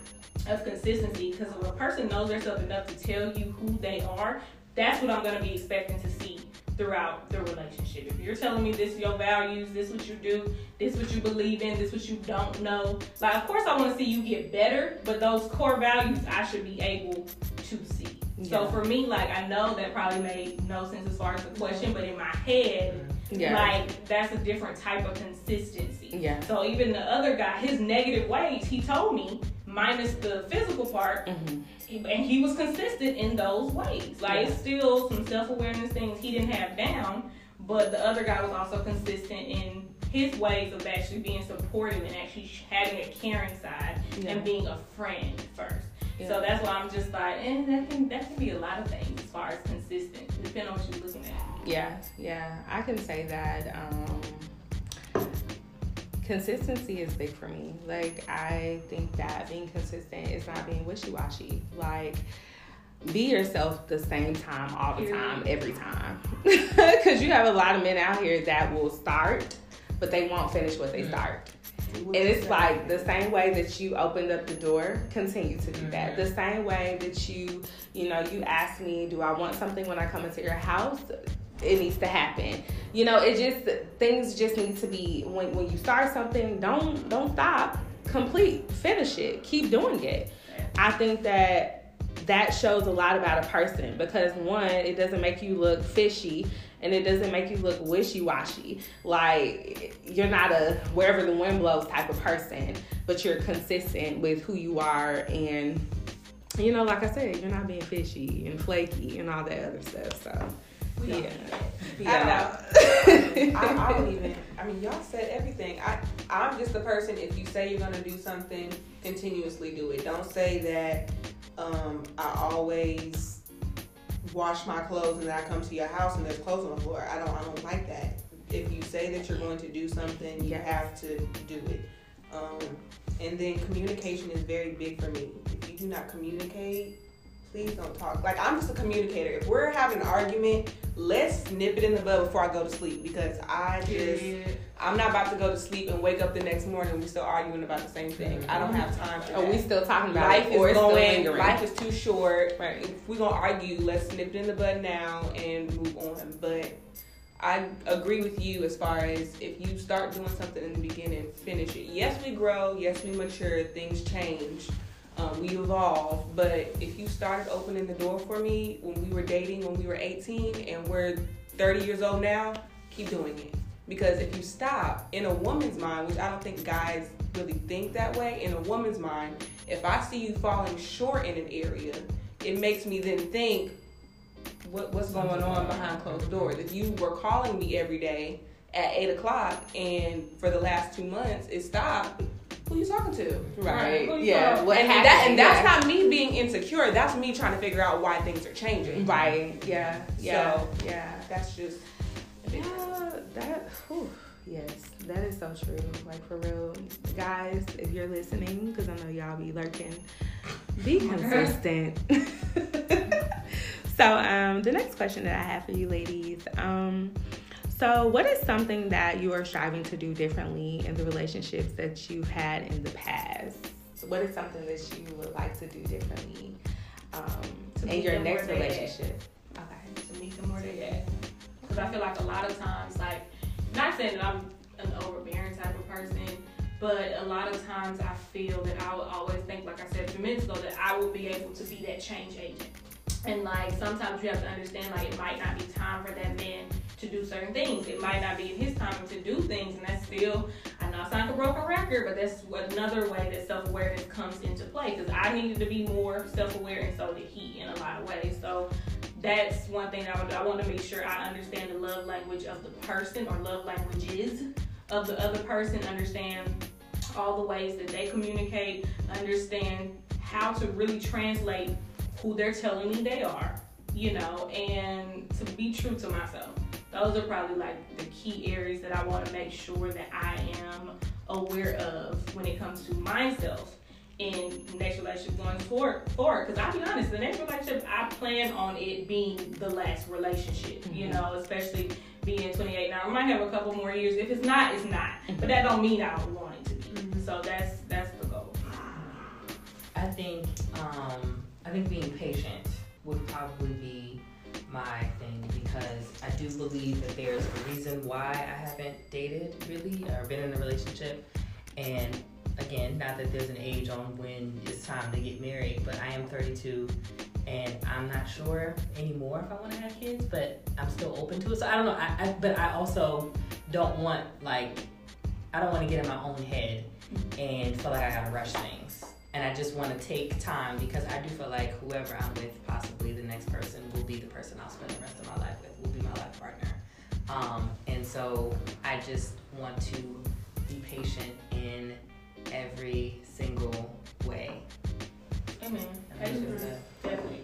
of consistency because if a person knows themselves enough to tell you who they are, that's what I'm going to be expecting to see throughout the relationship. If you're telling me this is your values, this what you do, this what you believe in, this what you don't know, like of course I want to see you get better, but those core values I should be able to see. So for me, like I know that probably made no sense as far as the question, but in my head, Yeah. like that's a different type of consistency. Yeah. So even the other guy, his negative ways, he told me, minus the physical part, Mhm. and he was consistent in those ways. Like it's still some self awareness things he didn't have down, but the other guy was also consistent in his ways of actually being supportive and actually having a caring side Yeah. and being a friend first. Yeah. So that's why I'm just like, and that can that can be a lot of things as far as consistent, depending on what you're looking at. Yeah, yeah, I can say that. Um, consistency is big for me. Like, I think that being consistent is not being wishy washy. Like, be yourself the same time all the time, every time. Because you have a lot of men out here that will start, but they won't finish what they start. And it's like the same way that you opened up the door, continue to do that. Mm-hmm. The same way that you, you know, you ask me, do I want something when I come into your house? It needs to happen. You know, it just things just need to be when when you start something, don't don't stop. Complete, finish it, keep doing it. I think that that shows a lot about a person because one, it doesn't make you look fishy and it doesn't make you look wishy-washy. Like you're not a wherever the wind blows type of person, but you're consistent with who you are and you know, like I said, you're not being fishy and flaky and all that other stuff. So Yeah. yeah. I, I don't even. I mean, y'all said everything. I I'm just the person. If you say you're gonna do something, continuously do it. Don't say that. Um, I always wash my clothes and then I come to your house and there's clothes on the floor. I don't. I don't like that. If you say that you're going to do something, you have to do it. Um, and then communication is very big for me. If you do not communicate, please don't talk. Like I'm just a communicator. If we're having an argument, let's nip it in the bud before I go to sleep because I just I'm not about to go to sleep and wake up the next morning and we still arguing about the same thing. I don't have time for Are that. we still talking about life it is going. Life is too short. Right. If we're gonna argue, let's nip it in the bud now and move on. But I agree with you as far as if you start doing something in the beginning, finish it. Yes, we grow. Yes, we mature. Things change. Um, we evolve. But if you started opening the door for me when we were dating, when we were 18, and we're 30 years old now, keep doing it. Because if you stop, in a woman's mind, which I don't think guys really think that way, in a woman's mind, if I see you falling short in an area, it makes me then think, what, what's going on behind closed doors? If you were calling me every day at 8 o'clock and for the last two months it stopped, who are you talking to? Right. Right. Yeah. What and, happened? that, and that's Yeah. not me being insecure. That's me trying to figure out why things are changing. Right. Yeah. Yeah. So- yeah. That's just. Yeah, that. Whew, Yes, that is so true. Like for real, guys, if you're listening, because I know y'all be lurking, be consistent. so, um, the next question that I have for you, ladies, um, so what is something that you are striving to do differently in the relationships that you've had in the past? So what is something that you would like to do differently um, in your next relationship? Okay, to meet them where they at. Because I feel like a lot of times, like not saying that I'm an overbearing type of person, but a lot of times I feel that I would always think, like I said a few minutes ago, that I will be able to be that change agent. And like sometimes you have to understand, like it might not be time for that man to do certain things. It might not be in his time to do things, and that's still, I know it's not a broken record, but that's another way that self awareness comes into play. Because I needed to be more self aware, and so did he in a lot of ways. So that's one thing I, would, I want to make sure I understand the love language of the person or love languages of the other person, understand all the ways that they communicate, understand how to really translate who they're telling me they are, you know, and to be true to myself. Those are probably like the key areas that I want to make sure that I am aware of when it comes to myself in next relationship going forward. Forward, because I'll be honest, the next relationship I plan on it being the last relationship. Mm-hmm. You know, especially being 28 now. I might have a couple more years. If it's not, it's not. Mm-hmm. But that don't mean I don't want it to be. Mm-hmm. So that's that's the goal. I think um, I think being patient would probably be my thing because I do believe that there's a reason why I haven't dated really or been in a relationship and again, not that there's an age on when it's time to get married, but I am 32 and I'm not sure anymore if I want to have kids, but I'm still open to it. So I don't know. I, I, but I also don't want like I don't want to get in my own head and feel like I gotta rush things. And I just want to take time because I do feel like whoever I'm with, possibly the next person will be the person I'll spend the rest of my life with, will be my life partner. Um, and so I just want to be patient in every single way. Amen. Patience definitely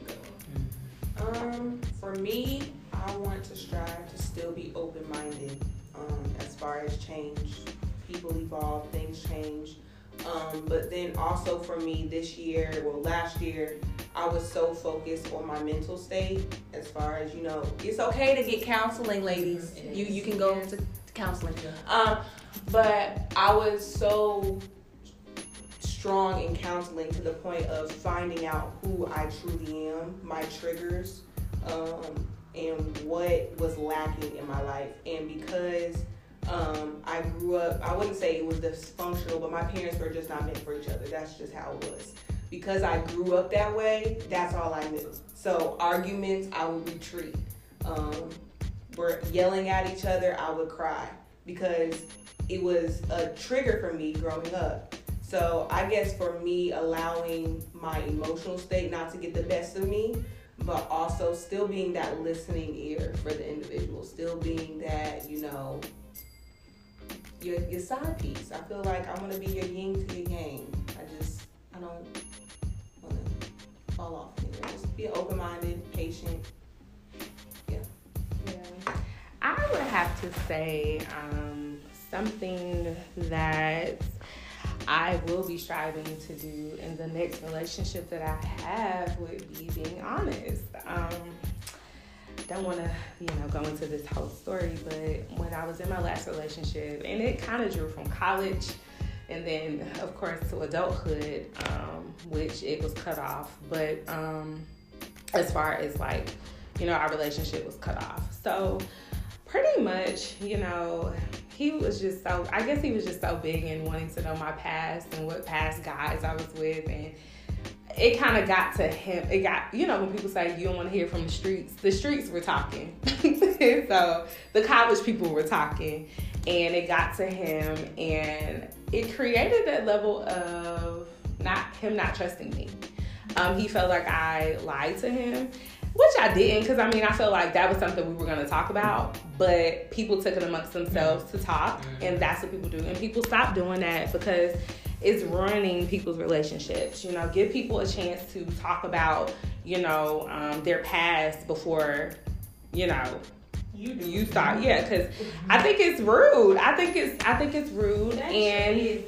Um, for me, I want to strive to still be open minded. Um, as far as change, people evolve, things change. Um, but then also for me this year, well, last year, I was so focused on my mental state. As far as you know, it's okay to get counseling, ladies. You you can go to counseling. Um, but I was so strong in counseling to the point of finding out who I truly am, my triggers, um, and what was lacking in my life. And because um, I grew up, I wouldn't say it was dysfunctional, but my parents were just not meant for each other. That's just how it was. Because I grew up that way, that's all I knew. So arguments, I would retreat. Um, we're yelling at each other, I would cry because it was a trigger for me growing up. So I guess for me, allowing my emotional state not to get the best of me, but also still being that listening ear for the individual, still being that, you know, your, your side piece. I feel like I want to be your yin to your yang. I just, I don't want to fall off anywhere. Just be open minded, patient. Yeah. Yeah. I would have to say um, something that I will be striving to do in the next relationship that I have would be being honest. Um, don't want to, you know, go into this whole story, but when I was in my last relationship, and it kind of drew from college, and then of course to adulthood, um, which it was cut off. But um, as far as like, you know, our relationship was cut off. So pretty much, you know, he was just so I guess he was just so big in wanting to know my past and what past guys I was with and it kind of got to him. It got, you know, when people say you don't want to hear from the streets, the streets were talking. so the college people were talking, and it got to him, and it created that level of not him not trusting me. Um, he felt like I lied to him, which I didn't, because I mean, I felt like that was something we were going to talk about, but people took it amongst themselves to talk, mm-hmm. and that's what people do. And people stop doing that because it's ruining people's relationships. You know, give people a chance to talk about, you know, um, their past before, you know, You do. you start yeah because i think it's rude i think it's i think it's rude That and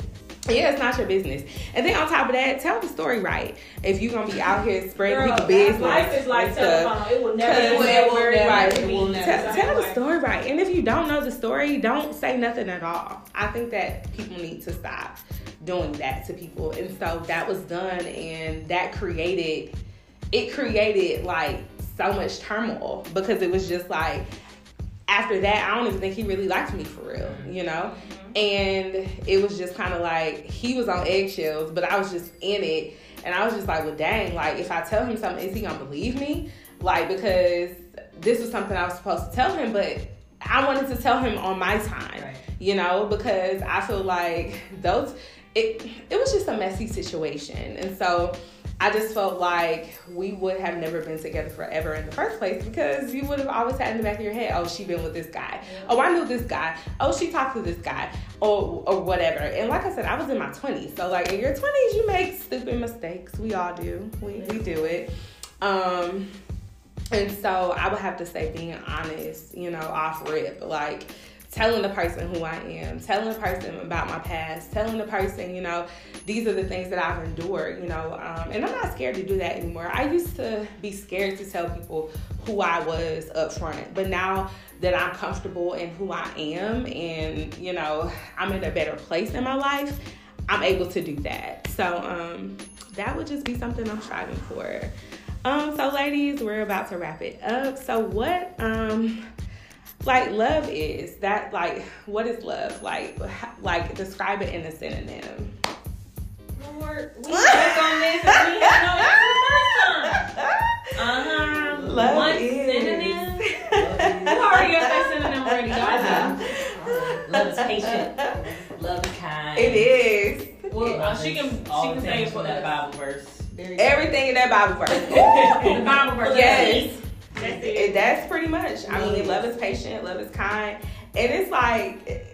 yeah it's not your business and then on top of that tell the story right if you're gonna be out here spreading Girl, people business Life is like telephone. It will never. It will never- right. it will Be Tell, tell the story right. And if you don't know the story, don't say nothing at all. I think that people need to stop doing that to people. And so that was done, and that created, it created like so much turmoil because it was just like, after that, I don't even think he really liked me for real, you know? And it was just kind of like he was on eggshells, but I was just in it. And I was just like, well, dang, like if I tell him something, is he gonna believe me? Like, because this was something I was supposed to tell him, but I wanted to tell him on my time, Right. you know, because I feel like those, it, it was just a messy situation. And so I just felt like we would have never been together forever in the first place because you would have always had in the back of your head, oh, she been with this guy. Oh, I knew this guy. Oh, she talked to this guy. Or, or whatever. And like I said, I was in my 20s. So, like, in your 20s, you make stupid mistakes. We all do. We, we do it. Um, and so I would have to say being honest, you know, off rip, like telling the person who I am, telling the person about my past, telling the person, you know, these are the things that I've endured, you know, um, and I'm not scared to do that anymore. I used to be scared to tell people who I was up front, but now that I'm comfortable in who I am and, you know, I'm in a better place in my life, I'm able to do that. So um, that would just be something I'm striving for. Um, so ladies, we're about to wrap it up. So what um like love is that like what is love? Like h- like describe it in a synonym. Lord, we work on this and we had no answer the. Uh-huh. Love One is- synonym. You already got that synonym ready. I Go. do. Love is patient. Love is kind. It is. Well, uh, she can she can say things it for from that. Bible verse. There you go. Everything in that Bible verse. In the Bible verse. Yes. That's It- it. that's pretty much. I mean, love is patient, love is kind, and it's like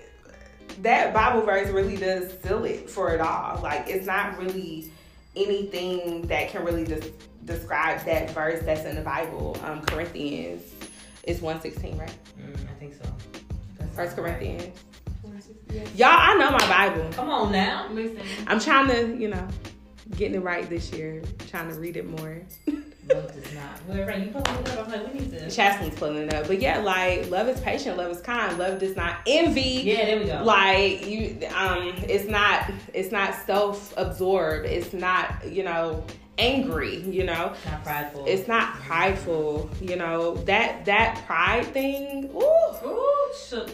that Bible verse really does seal it for it all. Like it's not really anything that can really des- describe that verse that's in the Bible. Um, Corinthians is one sixteen, right? Mm, I think so. That's First right. Corinthians. Y'all, I know my Bible. Come on now. Listen. I'm trying to, you know, getting it right this year. Trying to read it more. Love does not. Whoever you pulling it up, I'm like, we need to. Chastity's pulling it up, but yeah, like love is patient, love is kind, love does not envy. Yeah, there we go. like you um it's not it's not self-absorbed it's not you know angry you know not prideful. it's not prideful you know that that pride thing ooh, Ooh, shook.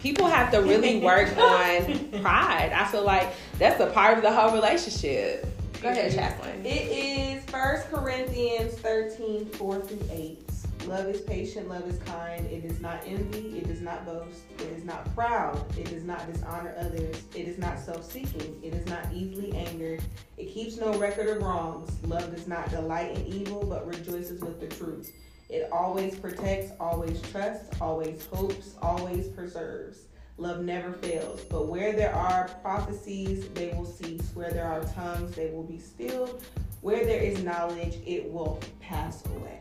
people have to really work on pride i feel like that's a part of the whole relationship go ahead mm-hmm. Chaslin. It is First Corinthians 13, 4 through 8. Love is patient, love is kind. it is not envy, it does not boast, it is not proud, it does not dishonor others, it is not self seeking, it is not easily angered, it keeps no record of wrongs. Love does not delight in evil, but rejoices with the truth. It always protects, always trusts, always hopes, always preserves. Love never fails, but where there are prophecies, they will cease. Where there are tongues, they will be stilled. Where there is knowledge, it will pass away.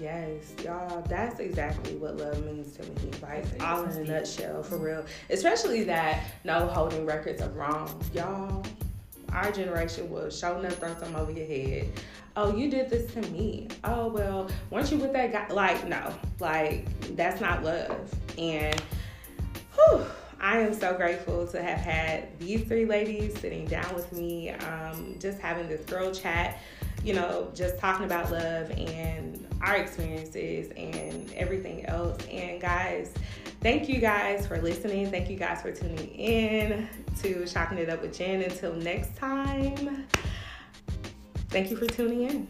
Yes, y'all, that's exactly what love means to me. Like, That's all in a nutshell, for real. Especially that no holding records of wrong. Y'all, our generation was showing enough throw something over your head. Oh, you did this to me. Oh, well, weren't you with that guy? Like, no, like, that's not love. And, whew, I am so grateful to have had these three ladies sitting down with me, um, just having this girl chat, you know, just talking about love and our experiences and everything else. And guys, thank you guys for listening. Thank you guys for tuning in to Shocking It Up with Jen. Until next time, thank you for tuning in.